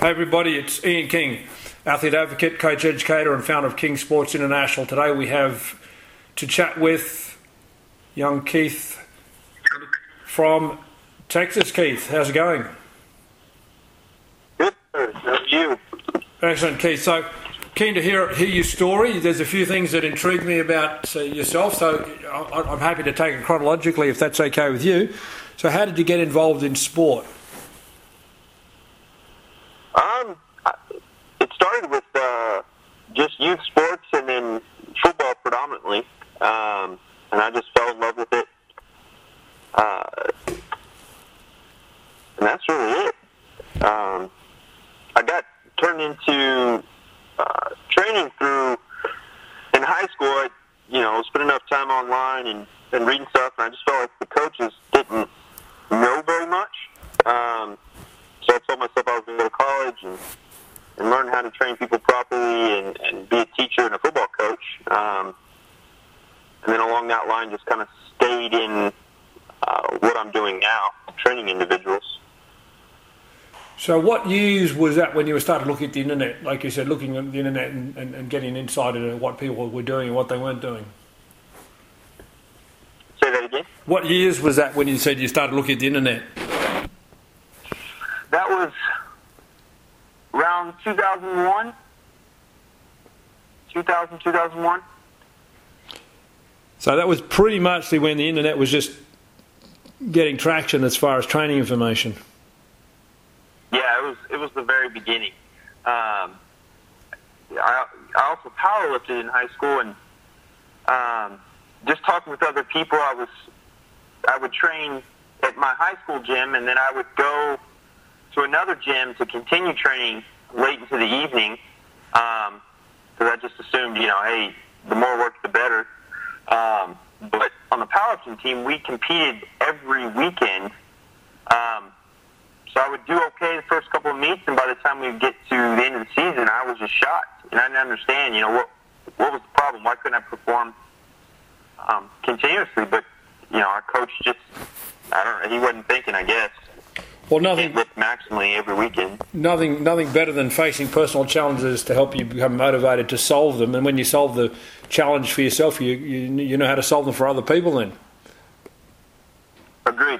Hey everybody, it's Ian King, athlete advocate, coach educator, and founder of King Sports International. Today we have to chat with young Keith from Texas. Keith, how's it going? Good. How are you? Excellent, Keith. So keen to hear hear your story. There's a few things that intrigue me about uh, yourself, so I- I'm happy to take it chronologically if that's okay with you. So, how did you get involved in sport? Um, I- it started with uh, just youth sports and then football predominantly, um, and I just fell in love with it. Uh, and that's really it. Um, I got turned into uh, training through in high school. I, you know, spent enough time online and, and reading stuff, and I just felt like the coaches didn't know very much. Um, so I told myself I was going to go to college and, and learn how to train people properly and, and be a teacher and a football coach. Um, and then along that line, just kind of stayed in uh, what I'm doing now, training individuals. So, what years was that when you were starting to look at the internet? Like you said, looking at the internet and, and, and getting insight into what people were doing and what they weren't doing. Say that again. What years was that when you said you started looking at the internet? That was around 2001. 2000, 2001. So that was pretty much the when the internet was just getting traction as far as training information. Yeah, it was it was the very beginning. Um, I I also powerlifted in high school, and um, just talking with other people, I was I would train at my high school gym, and then I would go to another gym to continue training late into the evening. Um, because I just assumed, you know, hey, the more work, the better. Um, but on the powerlifting team, we competed every weekend. Um, so I would do okay the first couple of meets, and by the time we get to the end of the season, I was just shocked, and I didn't understand, you know, what what was the problem? Why couldn't I perform um, continuously? But you know, our coach just, I don't know, he wasn't thinking, I guess. Well, nothing, maximally every weekend. nothing, nothing better than facing personal challenges to help you become motivated to solve them. And when you solve the challenge for yourself, you you, you know how to solve them for other people. Then. Agreed.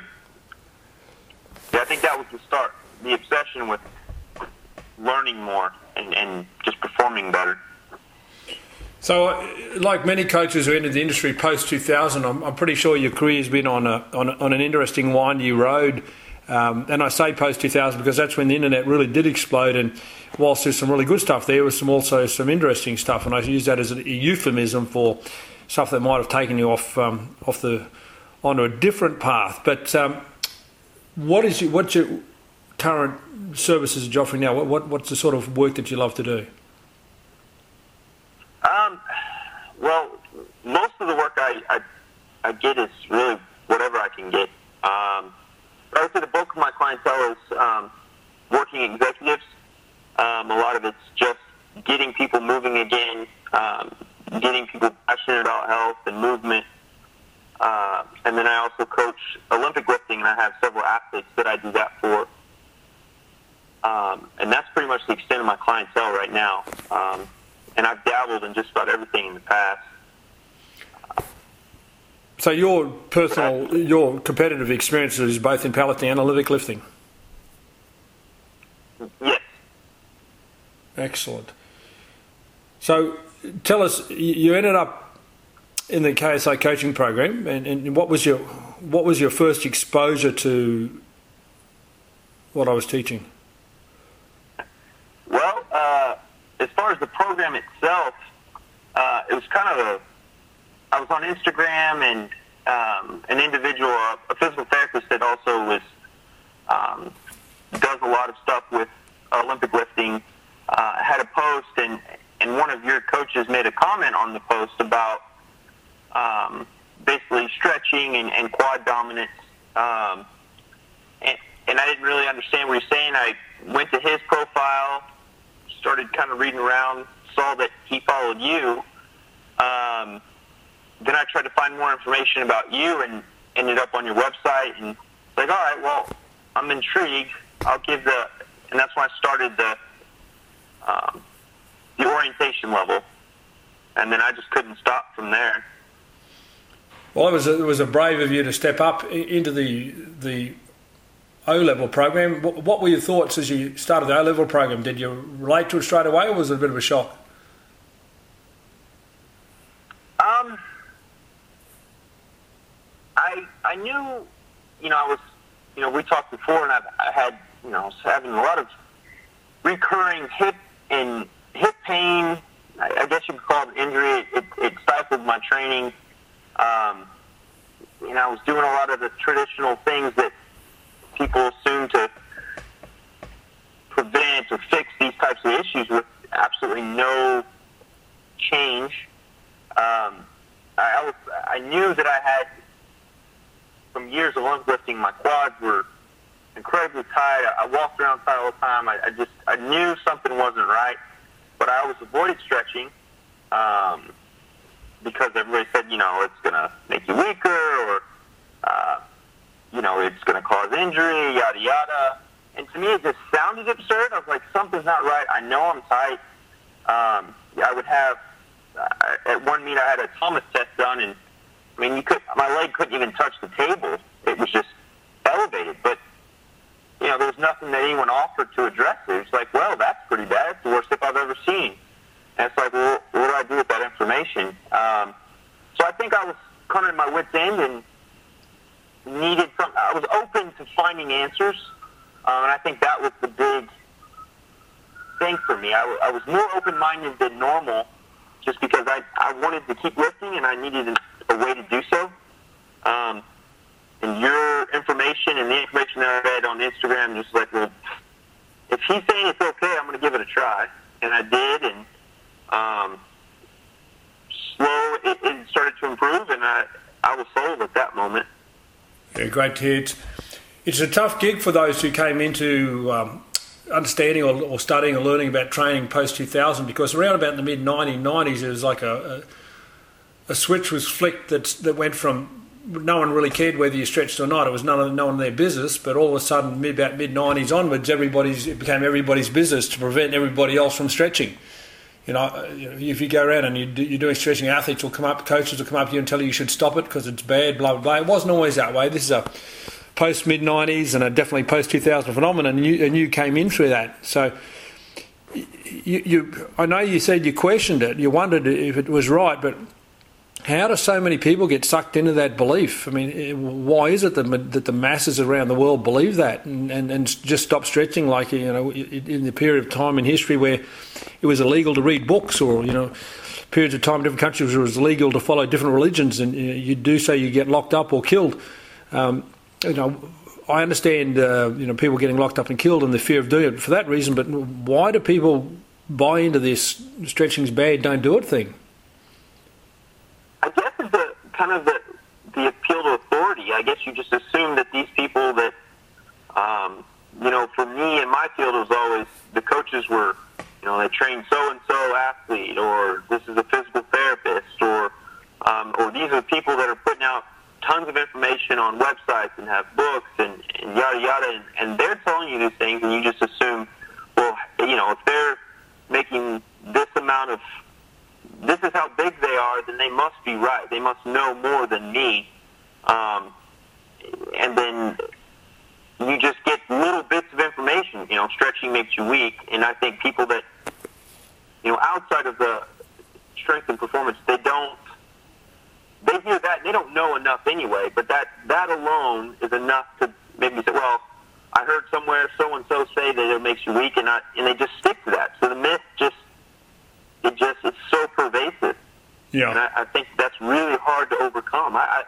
Yeah, I think that was the start. The obsession with learning more and, and just performing better. So, uh, like many coaches who entered the industry post 2000, I'm, I'm pretty sure your career's been on a, on, a, on an interesting windy road. Um, and I say post 2000 because that's when the internet really did explode. And whilst there's some really good stuff, there was some also some interesting stuff. And I use that as a euphemism for stuff that might have taken you off um, off the onto a different path. But um, what is your, what's your current services that you're offering now? What, what what's the sort of work that you love to do? Um, well, most of the work I, I, I get is really whatever I can get. Um, but I would say the bulk of my clientele is um, working executives. Um, a lot of it's just getting people moving again, um, getting people passionate about health and movement. Uh, and then I also coach Olympic lifting, and I have several athletes that I do that for. Um, and that's pretty much the extent of my clientele right now. Um, and I've dabbled in just about everything in the past. So your personal, your competitive experience is both in powerlifting and Olympic lifting. Yes. Excellent. So tell us, you- ended up in the KSI coaching program, and, and what was your what was your first exposure to what I was teaching? Well, uh, as far as the program itself, uh, it was kind of a. I was on Instagram, and um, an individual, a, physical therapist that also was um, does a lot of stuff with Olympic lifting, uh, had a post, and and one of your coaches made a comment on the post about um, basically stretching and, and quad dominance. Um, and, and I didn't really understand what he was saying. I went to his profile, started kind of reading around, saw that he followed you. Um, then I tried to find more information about you and ended up on your website. And like, all right, well, I'm intrigued. I'll give the and that's when I started the um, the orientation level, and then I just couldn't stop from there. Well, it was a, it was a brave of you to step up into the the O level program. What, what were your thoughts as you started the O level program? Did you relate to it straight away, or was it a bit of a shock? Um, I I knew, you know, I was, you know, we talked before, and I've, I had, you know, having a lot of recurring hip and hip pain. I, I guess you could call it injury. It, it stifled my training. Um, you know, I was doing a lot of the traditional things that people assume to prevent or fix these types of issues with absolutely no change. Um, I, was, I knew that I had, from years of lifting, my quads were incredibly tight. I, walked around tight all the time. I, I just, I knew something wasn't right, but I always avoided stretching um, because everybody said, you know, it's to make you weaker or, uh, you know, it's to cause injury, yada, yada. And to me, it just sounded absurd. I was like, something's not right. I know I'm tight. Um, I would have, uh, at one meet, I had a Thomas test done, and I mean, you could, my leg couldn't even touch the table. It was just elevated. But, you know, there was nothing that anyone offered to address it. It's like, well, that's pretty bad. It's the worst hip I've ever seen. And it's like, well, what do I do with that information? Um, so I think I was kind of at my wit's end and needed some. I was open to finding answers, um, and I think that was the big thing for me. I, I was more open-minded than normal, just because I I wanted to keep lifting and I needed a, way to do so. Um, and your information and the information that I read on Instagram, just like, well, if he's saying it's okay, I'm going to give it a try, and I did, and um, slow it, it started to improve, and I I was sold at that moment. Yeah, great to. It's, it's a tough gig for those who came into um, understanding or, or, studying or learning about training post 2000 because around about the mid 1990s, it was like a, a, a, switch was flicked that, that went from no one really cared whether you stretched or not. It was none of, no one their business. But all of a sudden, mid, about mid 90s onwards, everybody's, it became everybody's business to prevent everybody else from stretching. You know, if you go around and you are doing stretching, athletes will come up, coaches will come up to you and tell you you should stop it because it's bad, blah, blah, blah. It wasn't always that way. This is a post mid 90s and a definitely post 2000 phenomenon, and you, and you came in through that. So, you, you, I know you said you questioned it, you wondered if it was right, but how do so many people get sucked into that belief? I mean, eh, why is it that, the masses around the world believe that and, and, and just stop stretching like, you know, in the period of time in history where it was illegal to read books or, you know, periods of time in different countries where it was illegal to follow different religions and you do so you get locked up or killed. Um, you know, I understand, uh, you know, people getting locked up and killed and the fear of doing it for that reason, but why do people buy into this stretching's bad, don't do it thing? I guess it's the kind of the the appeal to authority. I guess you just assume that these people that, um, you know, for me in my field, it was always the coaches were, you know, they train so and so athlete, or this is a physical therapist, or um, or these are people that are putting out tons of information on websites and have books and, and yada yada, and, and they're telling you these things, and you just assume, well, you know, if they're making this amount of this is how big they are, then they must be right. They must know more than me. Um, and then you just get little bits of information. You know, stretching makes you weak, and I think people that you know outside of the strength and performance, they don't. They hear that they don't know enough anyway. But that that alone is enough to maybe say, well, I heard somewhere so and so say that it makes you weak, and I, and they just stick to that. So the myth just it just it's so pervasive. Yeah. And I, I think that's really hard to overcome. I,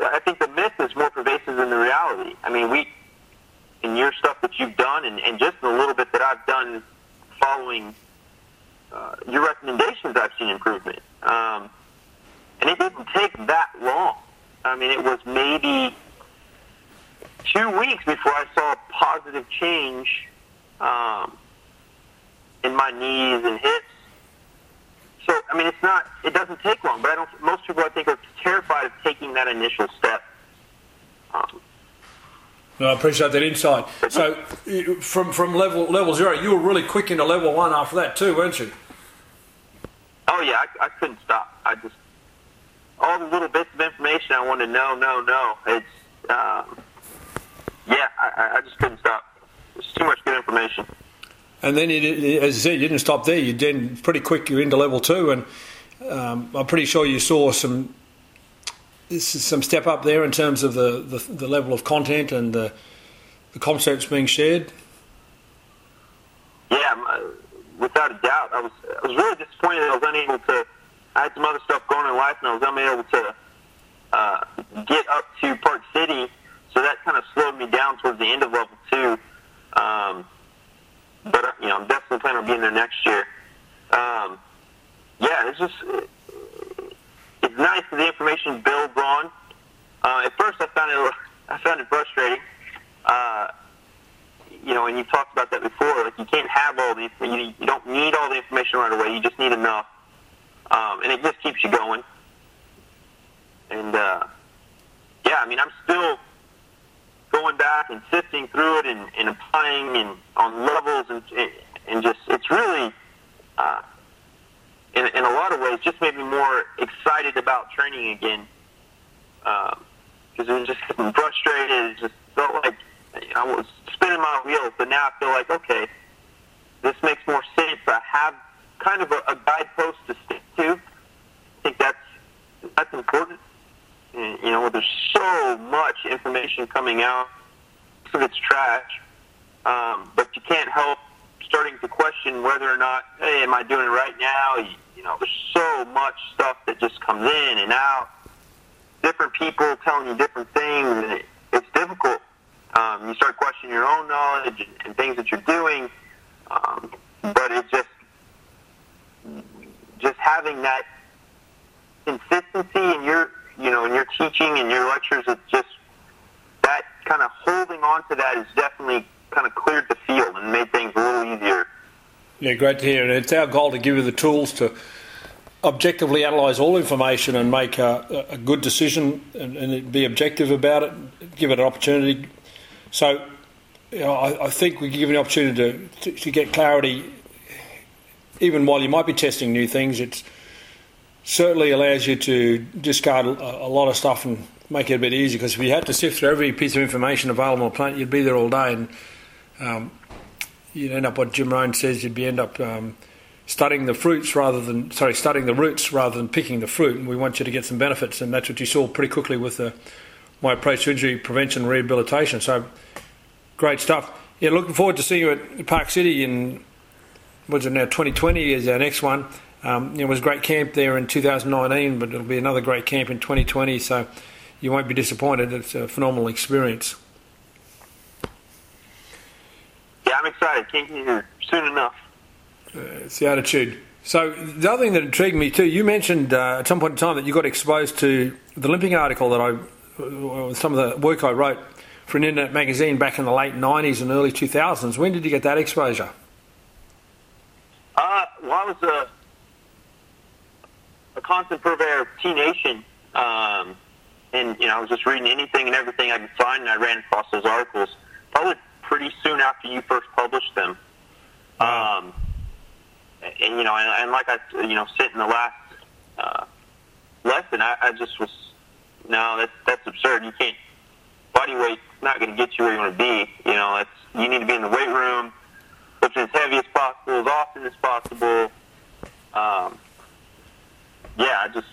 I I think the myth is more pervasive than the reality. I mean, we in your stuff that you've done, and, and just in a little bit that I've done, following uh, your recommendations, I've seen improvement. Um, and it didn't take that long. I mean, it was maybe two weeks before I saw a positive change um, in my knees and hips so, I mean, it's not, it doesn't take long, but I don't, most people I think are terrified of taking that initial step. Um, I appreciate that insight. So, from from level level zero, you were really quick into level one after that too, weren't you? Oh yeah, I, I couldn't stop. I just all the little bits of information I wanted to know, no, no. It's um, yeah, I, I just couldn't stop. It's too much good information. And then, as I said, you didn't stop there. You then pretty quick you're into level two, and um, I'm pretty sure you saw some some step up there in terms of the, the, the level of content and the, the concepts being shared. Yeah, without a doubt. I was I was really disappointed I was unable to. I had some other stuff going in life, and I was unable to uh, get up to Park City. So that kind of slowed me down towards the end of level two. Um, but you know, I'm definitely planning on being there next year. Um, yeah, it's just it's nice that the information builds on. Uh, at first, I found it I found it frustrating. Uh, you know, and you talked about that before. Like you can't have all the you, you don't need all the information right away. You just need enough, um, and it just keeps you going. And uh, yeah, I mean, I'm still going back and sifting through it and, and applying and on levels and and just it's really uh, in, in a lot of ways just made me more excited about training again because um, it was just frustrated. It just felt like I was spinning my wheels, but now I feel like okay, this makes more sense. I have kind of a, a guidepost to stick to. I think that's that's important. You know, there's so much information coming out. Some of it's trash, um, but you can't help starting to question whether or not, hey, am I doing it right now? You, you know, there's so much stuff that just comes in and out. Different people telling you different things, and it, it's difficult. Um, you start questioning your own knowledge and, and things that you're doing, um, but it's just just having that consistency in your you know in your teaching and your lectures. It's just that kind of holding on to that is definitely kind of cleared the field and made things a little easier. Yeah, great to hear. And it's our goal to give you the tools to objectively analyse all information and make a, a good decision and, and, be objective about it, give it an opportunity. So you know, I, I, think we give an opportunity to, to, to, get clarity even while you might be testing new things. It certainly allows you to discard a, lot of stuff and make it a bit easier because if you had to sift through every piece of information available on the planet, you'd be there all day and um, you'd end up what Jim Rohn says. You'd be end up um, studying the fruits rather than sorry, studying the roots rather than picking the fruit. And we want you to get some benefits, and that's what you saw pretty quickly with the, my approach to injury prevention and rehabilitation. So great stuff. Yeah, looking forward to seeing you at Park City in what's it now 2020 is our next one. Um, it was a great camp there in 2019, but it'll be another great camp in 2020. So you won't be disappointed. It's a phenomenal experience. Yeah, I'm excited. Can't get here soon enough. Uh, it's the attitude. So the other thing that intrigued me too, you mentioned uh, at some point in time that you got exposed to the Limping article that I, uh, some of the work I wrote for an internet magazine back in the late '90s and early 2000s. When did you get that exposure? Uh, well, I was a, a constant purveyor of T Nation, um, and you know, I was just reading anything and everything I could find, and I ran across those articles. Probably pretty soon after you first published them. Um, and you know, and, and like I, you know, said in the last uh, lesson, I, I just was, no, that's that's absurd. You can't. Body weight's not going to get you where you want to be. You know, it's you need to be in the weight room, lifting as heavy as possible, as often as possible. Um, yeah, I just.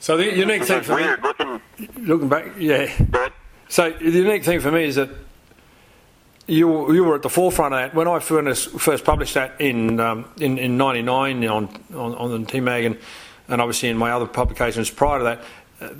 So the unique thing for weird me, looking, looking back, yeah. But, so the unique thing for me is that you you were at the forefront of that when I first first published that in um, in in '99 on, on on the T Mag and, and obviously in my other publications prior to that. Uh,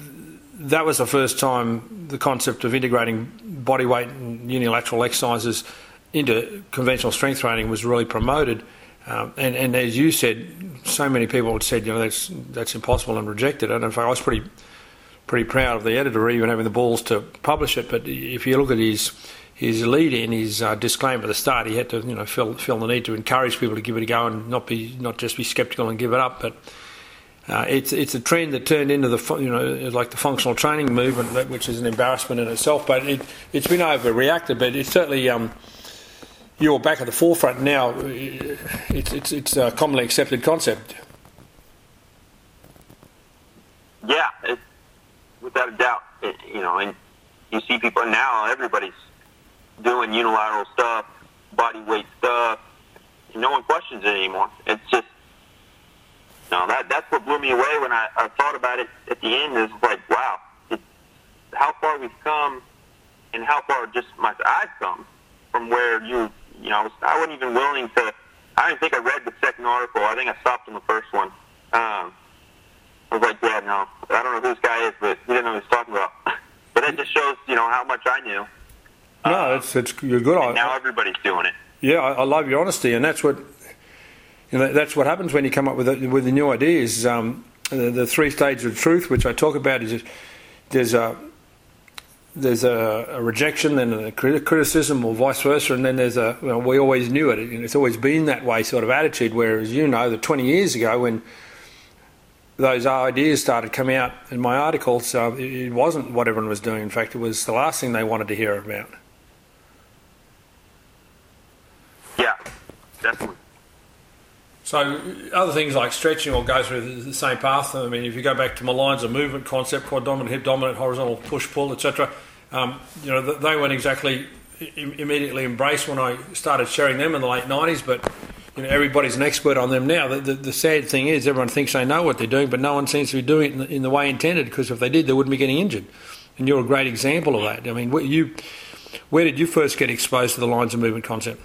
that was the first time the concept of integrating body weight and unilateral exercises into conventional strength training was really promoted. Um, and, and as you said, so many people had said, you know, that's that's impossible and rejected it. And I was pretty pretty proud of the editor even having the balls to publish it. But if you look at his his lead in his uh, disclaimer at the start, he had to you know feel feel the need to encourage people to give it a go and not be not just be sceptical and give it up. But uh, it's it's a trend that turned into the you know like the functional training movement, which is an embarrassment in itself. But it it's been overreacted. But it's certainly um, you're back at the forefront now. It's it's it's a commonly accepted concept. Yeah, it, without a doubt. It, you know, and you see people now. Everybody's doing unilateral stuff, body weight stuff. No one questions it anymore. It's just no, that that's what blew me away when I, I thought about it at the end. Is like, wow, it's how far we've come, and how far just my I've come from where you you know I, was, I wasn't even willing to. I didn't think I read the second article. I think I stopped on the first one. Um, I was like, yeah, no, I don't know who this guy is, but he didn't know what he was talking about. but that just shows, you know, how much I knew. No, uh, it's it's you're good. And now everybody's doing it. Yeah, I, I love your honesty, and that's what you know, that's what happens when you come up with a, with the new ideas. Um, the, the, three stages of truth, which I talk about, is there's a there's a, a, rejection, then a criticism, or vice versa, and then there's a we always knew it. It's always been that way sort of attitude. Whereas you know, the 20 years ago when those ideas started coming out in my articles, uh, it wasn't what everyone was doing. In fact, it was the last thing they wanted to hear about. Yeah, definitely. So other things like stretching will go through the same path. I mean, if you go back to my lines of movement concept, quad dominant, hip dominant, horizontal push pull, etc. Um, you know, they weren't exactly immediately embraced when I started sharing them in the late '90s, but you know, everybody's an expert on them now. The, the, the, sad thing is, everyone thinks they know what they're doing, but no one seems to be doing it in the, in the way intended. Because if they did, they wouldn't be getting injured. And you're a great example of that. I mean, you, where did you first get exposed to the lines of movement concept?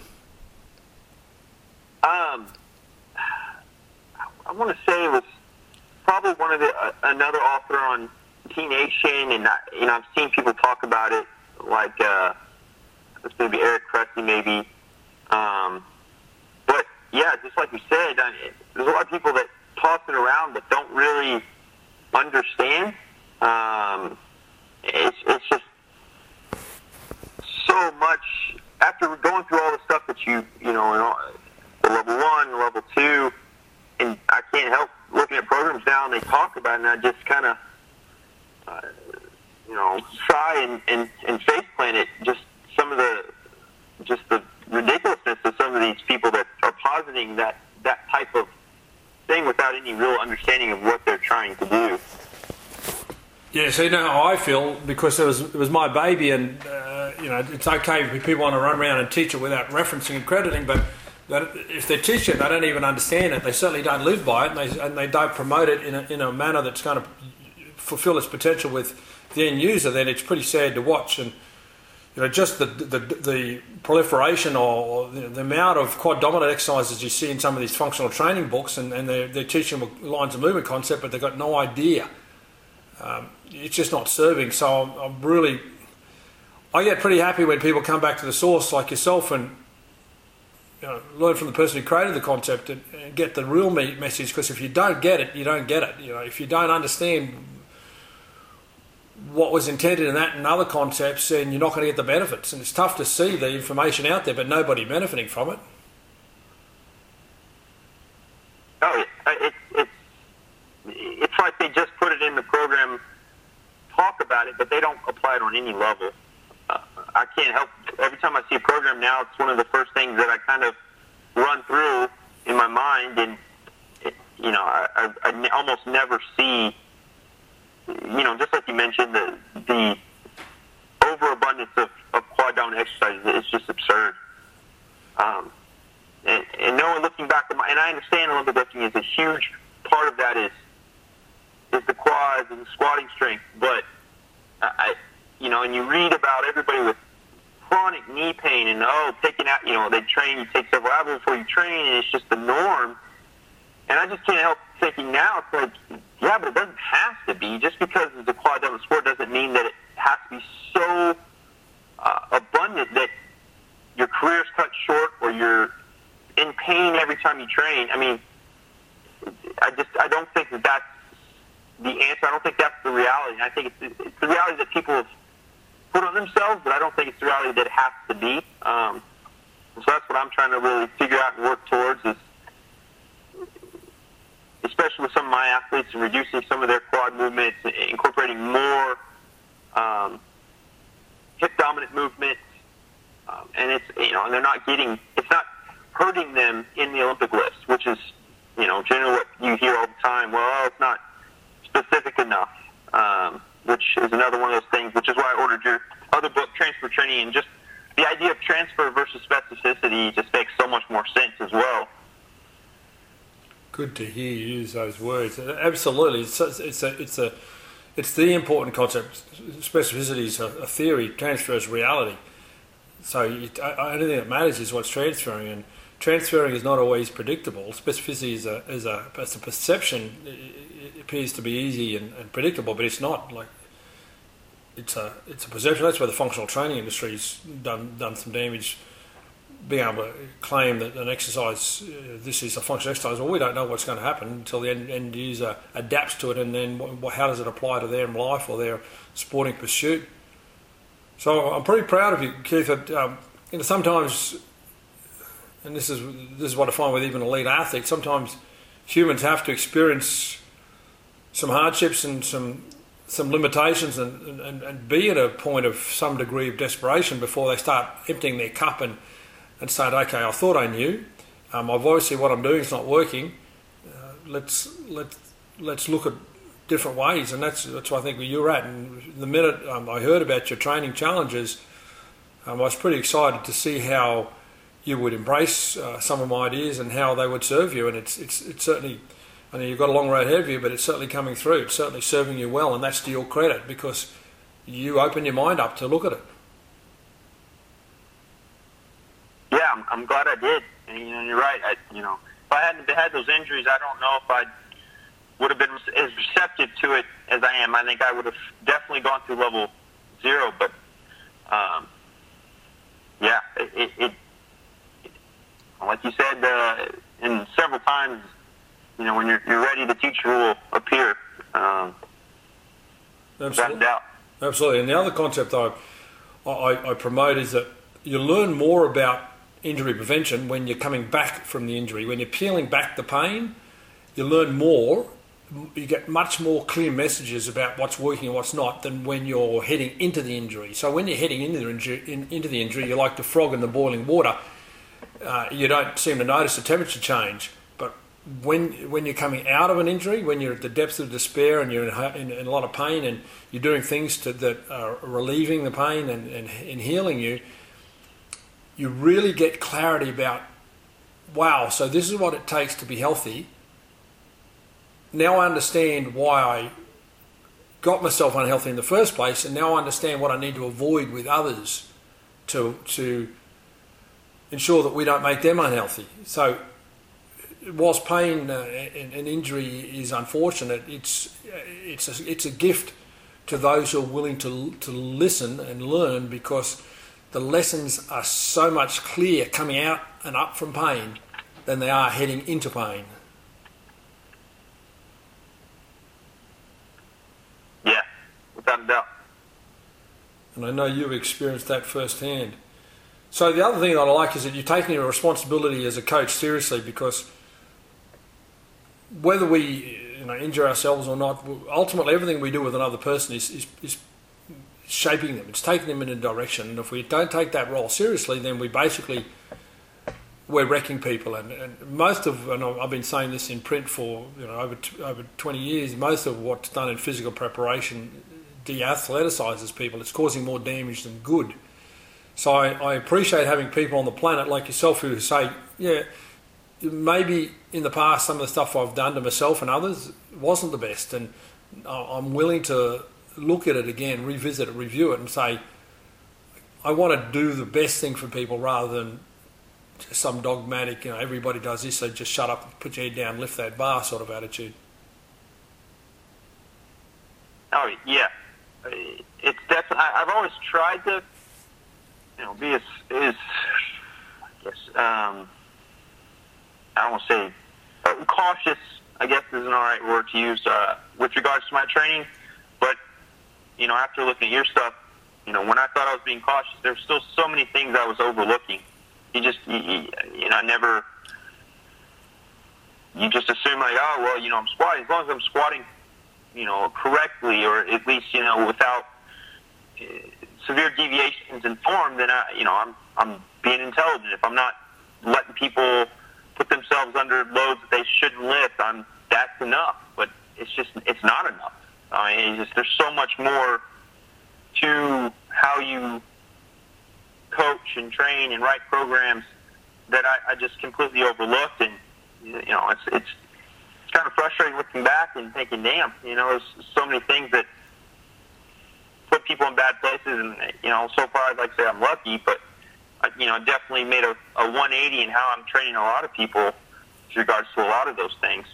Want to say it was probably one of the uh, another author on T Nation, and I, you know I've seen people talk about it, like uh, this maybe Eric Cressey, maybe. Um, but yeah, just like you said, I there's a lot of people that toss it around but don't really understand. Um, it's it's just so much after going through all the stuff that you you know, in all, the level one, level two and I can't help looking at programs now and they talk about it, and I just kind of, uh, you know, sigh and, and, and face plant it. Just some of the, just the ridiculousness of some of these people that are positing that that type of thing without any real understanding of what they're trying to do. Yeah, so you know how I feel because it was it was my baby, and uh, you know it's okay if people want to run around and teach it without referencing and crediting, but that if they teach it, they don't even understand it. They certainly don't live by it, and they, and they don't promote it in a, in a manner that's going to fulfill its potential with the end user. Then it's pretty sad to watch. And you know, just the the, the proliferation or the, the, amount of quad dominant exercises you see in some of these functional training books, and, and they're, they're teaching lines of movement concept, but they've got no idea. Um, it's just not serving. So I'm, I'm really, I get pretty happy when people come back to the source like yourself and you know, learn from the person who created the concept and, and get the real message. Because if you don't get it, you don't get it. You know, if you don't understand what was intended in that and other concepts, then you're not going to get the benefits. And it's tough to see the information out there, but nobody benefiting from it. Oh, it, it, it's like they just put it in the program, talk about it, but they don't apply it on any level. I can't help. Every time I see a program now, it's one of the first things that I kind of run through in my mind, and you know, I, I, I almost never see. You know, just like you mentioned, the the overabundance of, of quad down exercises is just absurd. Um, and, and no one looking back at my, and I understand Olympic lifting is a huge part of that is is the quads and the squatting strength, but I, you know, and you read about everybody with chronic knee pain and oh, taking out, you know, they train, you take several hours before you train, and it's just the norm. And I just can't help thinking now, it's like, yeah, but it doesn't have to be. Just because it's a quad dominant sport doesn't mean that it has to be so uh, abundant that your career's cut short or you're in pain every time you train. I mean, I just I don't think that that's the answer. I don't think that's the reality. I think it's, it's the reality that people have put on themselves, but I don't think it's the reality that it has to be. Um, so that's what I'm trying to really figure out and work towards is, especially with some of my athletes, and reducing some of their quad movements, incorporating more um, hip dominant movements, um, and it's you know, and they're not getting, it's not hurting them in the Olympic lifts, which is you know generally what you hear all the time. Well, it's not specific enough, um, which is another one of those things. Which is why I ordered your other book, Transfer Training, and just the idea of transfer versus specificity just makes so much more sense as well. Good to hear you use those words. Absolutely, it's a, it's a, it's a it's the important concept. Specificity is a, a theory, transfer is reality. So I, only thing that matters is what's transferring, and transferring is not always predictable. Specificity is a is a, as a perception. It appears to be easy and, and predictable, but it's not. Like it's a it's a perception. That's where the functional training industry's done done some damage. Being able to claim that an exercise, uh, this is a functional exercise, well, we don't know what's going to happen until the end, end user adapts to it, and then what, how does it apply to their life or their sporting pursuit? So I'm pretty proud of you, Keith. That um, you know sometimes, and this is this is what I find with even elite athletes. Sometimes humans have to experience some hardships and some some limitations and, and, and be at a point of some degree of desperation before they start emptying their cup and, and say, okay, I thought I knew. Um, I've obviously what I'm doing is not working. Uh, let's let's let's look at different ways, and that's that's what I think where you're at. And the minute um, I heard about your training challenges, um, I was pretty excited to see how you would embrace uh, some of my ideas and how they would serve you. And it's it's it's certainly I mean, you've got a long road ahead of you, but it's certainly coming through. It's certainly serving you well, and that's to your credit because you open your mind up to look at it. Yeah, I'm, I'm glad I did. And, you know, you're right. I, you know, if I hadn't had those injuries, I don't know if I would have been as receptive to it as I am. I think I would have definitely gone through level zero. But um, yeah, it, like you said, uh, and several times you know, when you're, you're ready, the teacher will appear. Um, Absolutely. Absolutely. And the other concept I, I, I promote is that you learn more about injury prevention when you're coming back from the injury. When you're peeling back the pain, you learn more. You get much more clear messages about what's working and what's not than when you're heading into the injury. So when you're heading into the injury, in, into the injury you're like the frog in the boiling water. Uh, you don't seem to notice the temperature change But when when you're coming out of an injury, when you're at the depths of despair and you're in, in, in a lot of pain and you're doing things to, that are relieving the pain and, and, and healing you, you really get clarity about, wow, so this is what it takes to be healthy. Now I understand why I got myself unhealthy in the first place, and now I understand what I need to avoid with others to to ensure that we don't make them unhealthy. So whilst pain uh, and, and, injury is unfortunate, it's it's a, it's a gift to those who are willing to to listen and learn because the lessons are so much clear coming out and up from pain than they are heading into pain. Yeah, without a doubt. And I know you've experienced that firsthand. So the other thing that I like is that you're taking your responsibility as a coach seriously because whether we you know injure ourselves or not, ultimately everything we do with another person is, is, is shaping them. It's taking them in a direction. And if we don't take that role seriously, then we basically we're wrecking people. And, and most of, and I've been saying this in print for you know over over 20 years. Most of what's done in physical preparation de-athletizes people. It's causing more damage than good. So I, I appreciate having people on the planet like yourself who say, yeah maybe in the past some of the stuff I've done to myself and others wasn't the best, and I'm willing to look at it again, revisit it, review it, and say I want to do the best thing for people rather than some dogmatic, you know, everybody does this, so just shut up, put your head down, lift that bar sort of attitude. Oh yeah, it's definitely. I've always tried to, you know, be as, as I guess. Um, I don't say cautious. I guess is an all right word to use uh, with regards to my training. But you know, after looking at your stuff, you know, when I thought I was being cautious, there were still so many things I was overlooking. You just, you, you know, I never you just assume like, oh well, you know, I'm squatting as long as I'm squatting, you know, correctly or at least you know without severe deviations in form, then I, you know, I'm I'm being intelligent. If I'm not letting people put themselves under loads that they shouldn't lift, I'm that's enough. But it's just it's not enough. I mean, just, there's so much more to how you coach and train and write programs that I, I just completely overlooked. And you know, it's it's kind of frustrating looking back and thinking, damn, you know, there's so many things that people in bad places. And you know, so far I'd like to say I'm lucky, but you know, definitely made a, a 180 in how I'm training a lot of people with regards to a lot of those things.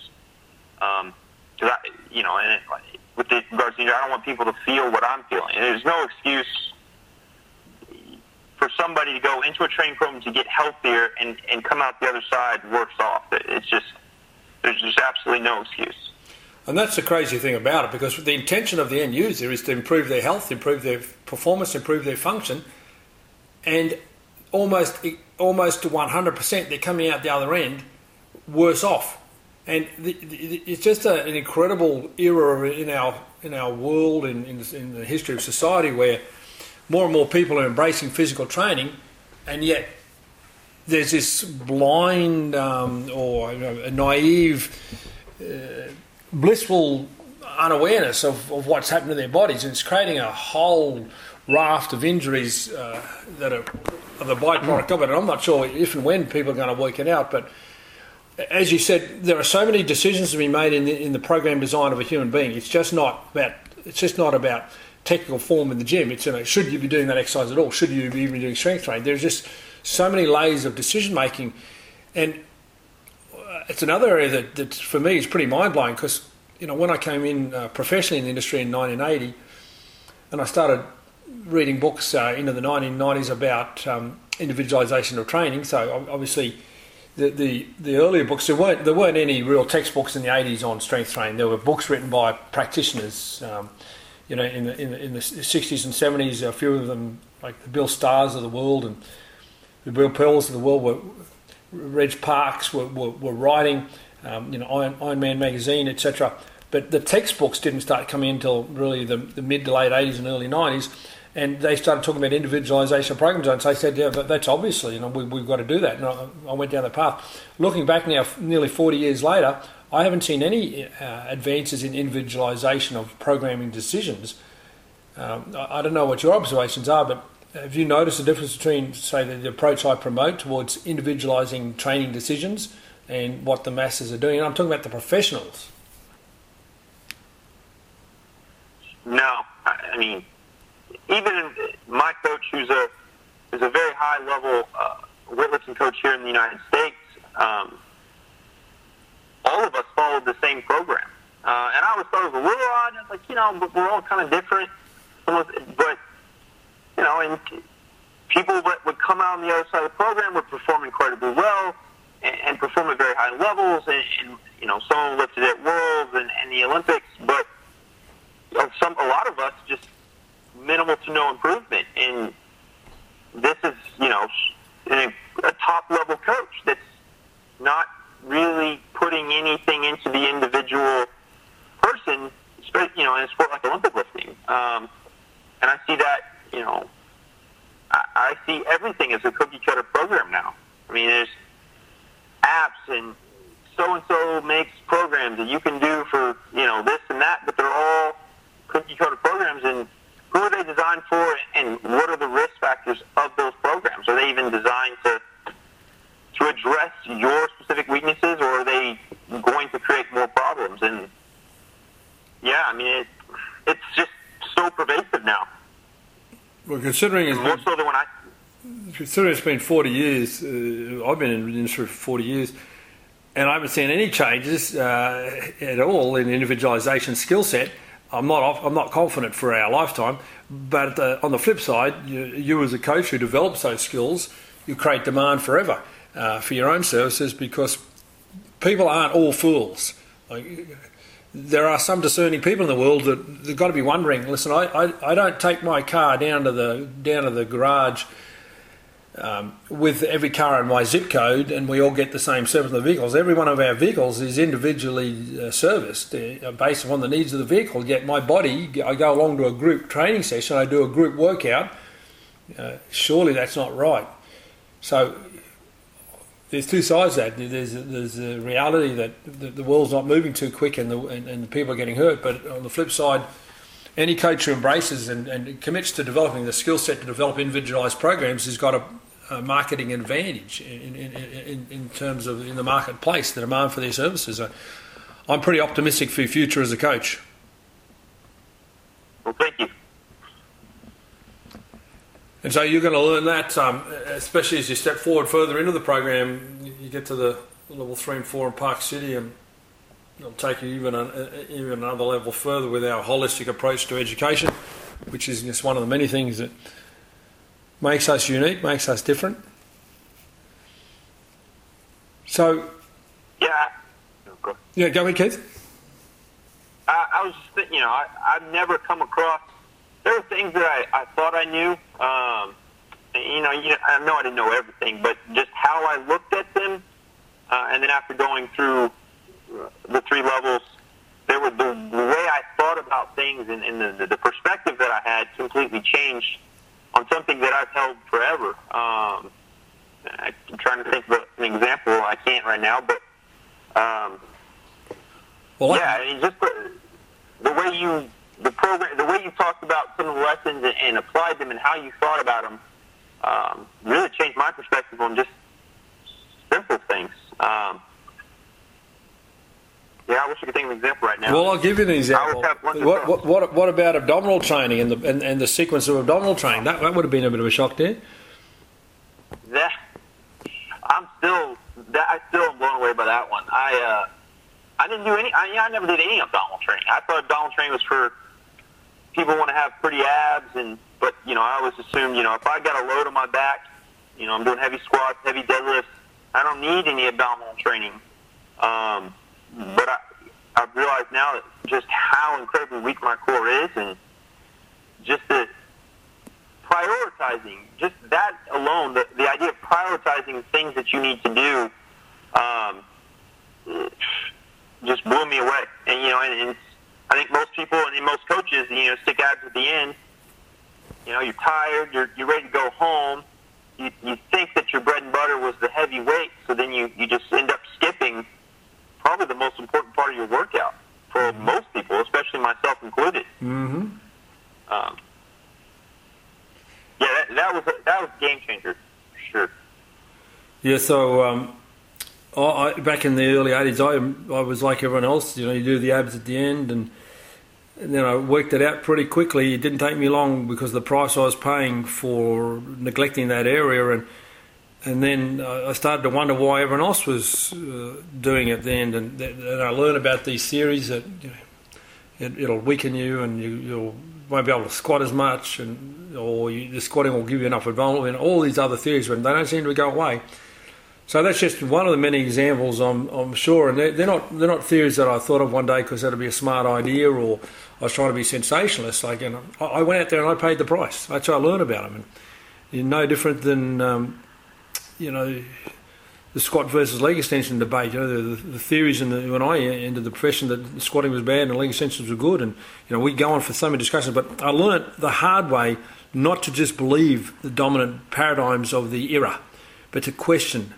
Um, cause I, you know, and it, with the regards to, I don't want people to feel what I'm feeling. And there's no excuse for somebody to go into a training program to get healthier and, and come out the other side worse off. It's just, there's just absolutely no excuse. And that's the crazy thing about it because the intention of the end user is to improve their health, improve their performance, improve their function. And almost almost to 100%, they're coming out the other end worse off. And the, the, it's just a, an incredible era in our in our world in, in, in the history of society where more and more people are embracing physical training, and yet there's this blind um, or you know, naive, uh, blissful unawareness of, of what's happened to their bodies, and it's creating a whole raft of injuries uh, that are of the byproduct of it. And I'm not sure if and when people are going to work it out, but as you said, there are so many decisions to be made in the, in the program design of a human being. It's just not about it's just not about technical form in the gym. It's you know, should you be doing that exercise at all? Should you be even doing strength training? There's just so many layers of decision making, and it's another area that, that for me is pretty mind blowing because you know when I came in uh, professionally in the industry in 1980, and I started reading books uh, into the 1990s about um, individualization of training. So obviously, the, the, the earlier books there weren't there weren't any real textbooks in the 80s on strength training. There were books written by practitioners. Um, you know, in the, in the, in the 60s and 70s, a few of them, like the Bill Starrs of the world and the Bill Pearls of the world, were Reg Parks were, were, were writing. Um, you know, Iron, Iron Man magazine, etc. But the textbooks didn't start coming in until really the, the mid to late 80s and early 90s and they started talking about individualisation programs. And so I said, yeah, but that's obviously, you know, we, have got to do that. And I, I, went down the path. Looking back now, nearly 40 years later, I haven't seen any uh, advances in individualisation of programming decisions. Um, I, I, don't know what your observations are, but have you noticed the difference between, say, the, approach I promote towards individualising training decisions and what the masses are doing? And I'm talking about the professionals. No, I mean, even my coach, who's a who's a very high level uh, weightlifting coach here in the United States, um, all of us followed the same program. Uh, and I was sort of a little odd. It's like you know, we're all kind of different. But you know, and people that would come out on the other side of the program would perform incredibly well and, and perform at very high levels. And, and you know, someone lifted at Worlds and, and the Olympics, but some a lot of us just minimal to no improvement. And this is, you know, a, a top level coach that's not really putting anything into the individual person, you know, in a sport like Olympic lifting. Um, and I see that, you know, I, I see everything as a cookie cutter program now. I mean, there's apps and so and so makes programs that you can do for, you know, this and that, but they're all cookie cutter programs and who are they designed for, and what are the risk factors of those programs? Are they even designed to to address your specific weaknesses, or are they going to create more problems? And yeah, I mean, it, it's just so pervasive now. Well, considering it's more so than when I. Considering it's been 40 years, uh, I've been in the industry for 40 years, and I haven't seen any changes uh, at all in individualisation skill set I'm not I'm not confident for our lifetime. But uh, on the flip side, you, you, as a coach who develops those skills, you create demand forever uh, for your own services because people aren't all fools. Like, there are some discerning people in the world that they've got to be wondering. Listen, I, I, I don't take my car down to the down to the garage um, with every car in my zip code, and we all get the same service on the vehicles. Every one of our vehicles is individually uh, serviced uh, based upon the needs of the vehicle. Yet my body, I go along to a group training session, I do a group workout. Uh, surely that's not right. So there's two sides to that. There's there's a reality that the, the world's not moving too quick and the and, and people are getting hurt. But on the flip side any coach who embraces and, and commits to developing the skill set to develop individualised programs has got a, a marketing advantage in, in, in, in, terms of in the marketplace, the demand for their services. I'm pretty optimistic for your future as a coach. Well, thank you. And so you're going to learn that, um, especially as you step forward further into the program. You get to the level three and four in Park City, and it'll take you even a, even another level further with our holistic approach to education, which is just one of the many things that makes us unique, makes us different. So, yeah, yeah, go ahead, Keith. I, I was just thinking, you know, I, I've never come across. There were things that I, I thought I knew. Um, you know, you, I know I didn't know everything, but just how I looked at them, uh, and then after going through the three levels, there were the, the way I thought about things and, and the, the perspective that I had completely changed on something that I've held forever. Um, I'm trying to think of an example. I can't right now, but um, well, yeah, I mean, just the, the way you the program, the way you talked about some of the lessons and, and applied them, and how you thought about them, um, really changed my perspective on just simple things. Um, yeah, I wish I could think of an example right now. Well, I'll give you an example. What, what, what, what, about abdominal training and the and, and, the sequence of abdominal training? That, that would have been a bit of a shock there. That I'm still that I still am blown away by that one. I uh, I didn't do any. I, I never did any abdominal training. I thought abdominal training was for people want to have pretty abs, and but you know I always assumed you know if I got a load on my back, you know I'm doing heavy squats, heavy deadlifts, I don't need any abdominal training. Um, but I, I've realized now that just how incredibly weak my core is, and just the prioritizing, just that alone, the, the idea of prioritizing things that you need to do, um, just blew me away. And you know, and, and I think most people and most coaches, you know, stick abs at the end. You know, you're tired, you're you're ready to go home. You you think that your bread and butter was the heavy weight, so then you you just end up skipping probably the most important part of your workout for mm-hmm. most people, especially myself included. Mm-hmm. Um, yeah, that, that was a, that was a game changer, sure. Yeah, so um, I, back in the early '80s, I I was like everyone else. You know, you do the abs at the end, and, and then I worked it out pretty quickly. It didn't take me long because the price I was paying for neglecting that area and and then I started to wonder why everyone else was uh, doing it then, and, and I learned about these theories that you know, it, will weaken you and you you'll, won't be able to squat as much, and or you, the squatting will give you enough and all these other theories, but they don't seem to go away. So that's just one of the many examples, I'm, I'm sure, and they're, they're not they're not theories that I thought of one day because that'd be a smart idea, or I was trying to be sensationalist. Like, know, I went out there and I paid the price. That's how I learned about them, and no different than. Um, you know, the squat versus leg extension debate. You know, the, the theories in the, when I entered the profession that squatting was bad and leg extensions were good, and you know, we go on for so many discussions. But I learned the hard way not to just believe the dominant paradigms of the era, but to question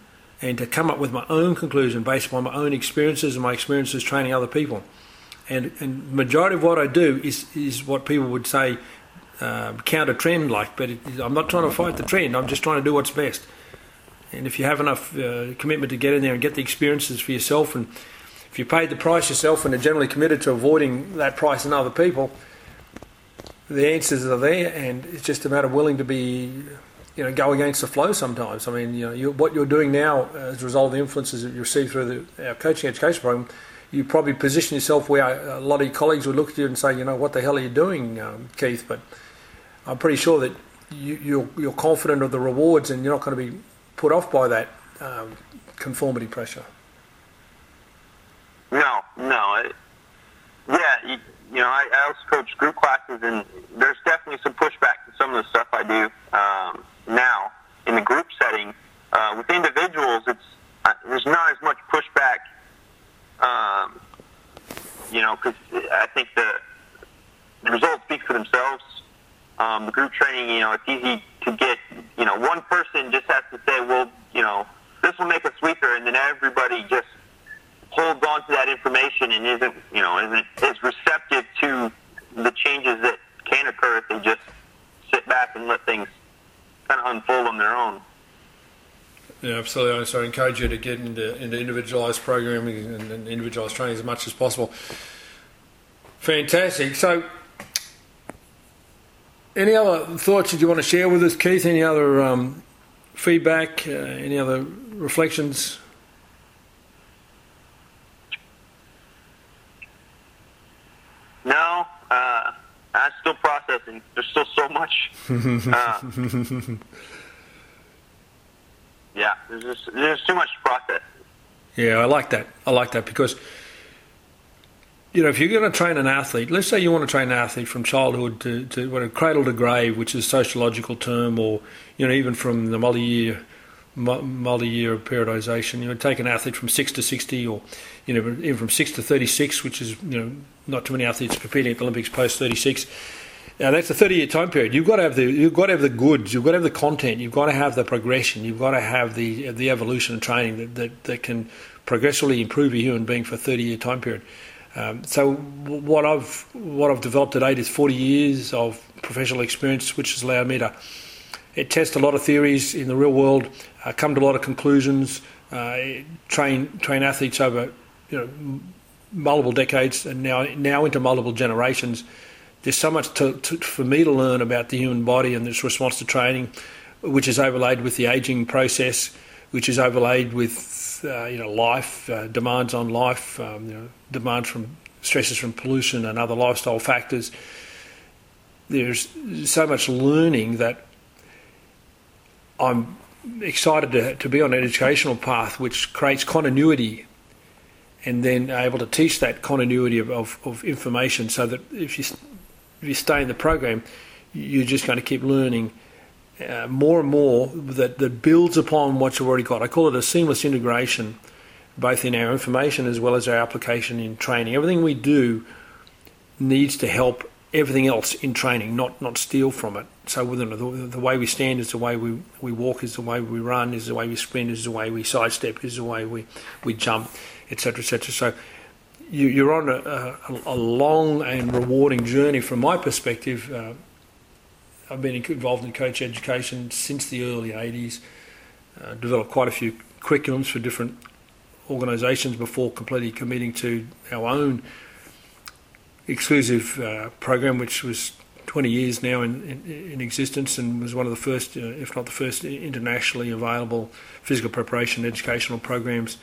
and to come up with my own conclusion based upon my own experiences and my experiences training other people. And and majority of what I do is is what people would say uh, counter trend like, but it, I'm not trying to fight the trend. I'm just trying to do what's best. And if you have enough uh, commitment to get in there and get the experiences for yourself, and if you paid the price yourself and are generally committed to avoiding that price in other people, the answers are there, and it's just a matter of willing to be, you know, go against the flow sometimes. I mean, you know, you, what you're doing now as a result of the influences that you receive through the, our coaching education program, you probably position yourself where a lot of your colleagues would look at you and say, you know, what the hell are you doing, um, Keith? But I'm pretty sure that you, you're, you're confident of the rewards and you're not going to be put off by that um, conformity pressure? No, no. It, yeah, you, you know, I, I also coach group classes, and there's definitely some pushback to some of the stuff I do um, now. in the group setting. Uh, with individuals, it's uh, there's not as much pushback. Um, you know, because I think the, the results speak for themselves. Um, the group training, you know, it's easy to get. You know, one person just has to say, "Well, you know, this will make a sweeper," and then everybody just holds on to that information and isn't, you know, isn't is receptive to the changes that can occur if they just sit back and let things kind of unfold on their own. Yeah, absolutely. So I encourage you to get into, into individualised programming and, and individualised training as much as possible. Fantastic. So, any other thoughts that you want to share with us, Keith? Any other um, feedback? Uh, any other reflections? No, uh, I'm still processing. There's still so much. Uh, yeah, there's just there's too much process. Yeah, I like that. I like that because you know if you're going to train an athlete, let's say you want to train an athlete from childhood to, to what a cradle to grave, which is a sociological term, or you know even from the multi-year multi-year periodization. You know, take an athlete from six to sixty, or you know even from six to thirty-six, which is you know not too many athletes competing at the Olympics post thirty-six. Now that's a 30-year time period. You've got to have the you've got to have the goods. You've got to have the content. You've got to have the progression. You've got to have the the evolution and training that, that, that can progressively improve a human being for a 30-year time period. Um, so what I've what I've developed to date is 40 years of professional experience, which has allowed me to it test a lot of theories in the real world, uh, come to a lot of conclusions, uh, train train athletes over you know multiple decades and now now into multiple generations there's so much to, to, for me to learn about the human body and its response to training, which is overlaid with the aging process, which is overlaid with uh, you know life uh, demands on life, um, you know, demands from stresses from pollution and other lifestyle factors. There's so much learning that I'm excited to, to be on an educational path which creates continuity and then able to teach that continuity of, of, of information so that if you you stay in the program, you're just going to keep learning uh, more and more that, that builds upon what you've already got. I call it a seamless integration, both in our information as well as our application in training. Everything we do needs to help everything else in training, not not steal from it. So within the, the way we stand is the way we, we walk, is the way we run, is the way we sprint, is the way we sidestep, is the way we, we jump, etc., etc. So you, are on a, a, a, long and rewarding journey from my perspective. Uh, I've been involved in coach education since the early 80s, uh, developed quite a few curriculums for different organisations before completely committing to our own exclusive uh, program, which was 20 years now in, in, in, existence and was one of the first, uh, if not the first, internationally available physical preparation educational programs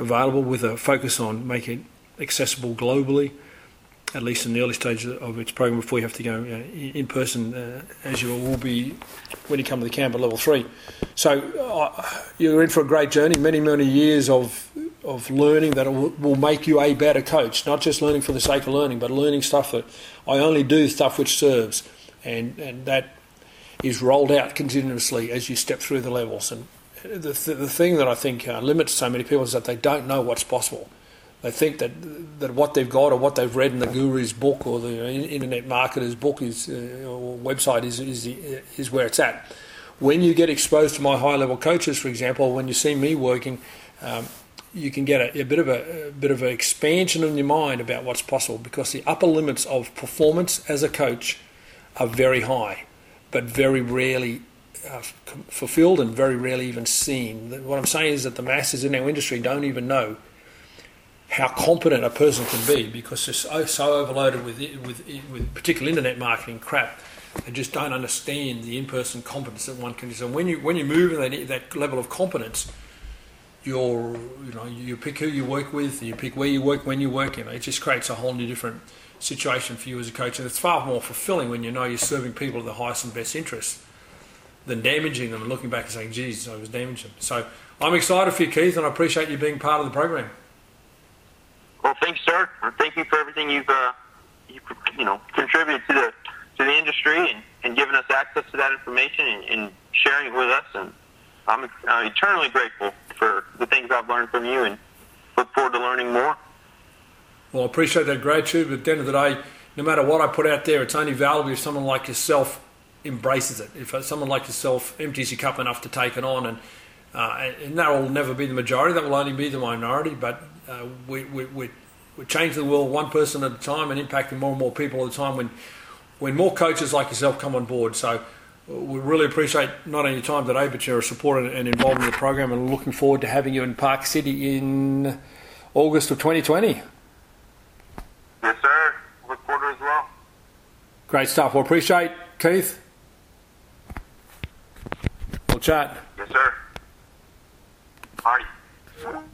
available with a focus on making it accessible globally, at least in the early stages of its program before you have to go uh, in person, uh, as you will be when you come to the camp at level three. So uh, you're in for a great journey, many, many years of of learning that will, will make you a better coach, not just learning for the sake of learning, but learning stuff that I only do stuff which serves, and and that is rolled out continuously as you step through the levels and the, th- the thing that I think uh, limits so many people is that they don't know what's possible. They think that that what they've got or what they've read in the guru's book or the internet marketer's book is uh, or website is, is is where it's at. When you get exposed to my high level coaches, for example, when you see me working, um, you can get a, a, bit of a, a bit of an expansion in your mind about what's possible because the upper limits of performance as a coach are very high, but very rarely uh, fulfilled and very rarely even seen. What I'm saying is that the masses in our industry don't even know how competent a person can be because they're so, so overloaded with, with, with particular internet marketing crap. They just don't understand the in-person competence that one can do. So when you when you move in that, that level of competence, you're you know you pick who you work with, you pick where you work, when you work. You know, it just creates a whole new different situation for you as a coach, and it's far more fulfilling when you know you're serving people of the highest and best interests than damaging them and looking back and saying, geez, I was damaging them. So I'm excited for you, Keith, and I appreciate you being part of the program. Well, thanks, sir. Thank you for everything you've, uh, you, you know, contributed to the to the industry and, and given us access to that information and, and sharing it with us, and I'm uh, eternally grateful for the things I've learned from you, and look forward to learning more. Well, I appreciate that gratitude, but at the end of the day, no matter what I put out there, it's only valuable if someone like yourself embraces it. If someone like yourself empties your cup enough to take it on, and uh, and that will never be the majority. That will only be the minority. But uh, we, we, we, we change the world one person at a time and impacting more and more people at a time when when more coaches like yourself come on board. So we really appreciate not only your time today, but your support and involvement in the program, and looking forward to having you in Park City in August of 2020. Yes, sir. Look forward to as well. Great stuff. Well, appreciate Keith. Yes, sir. All right.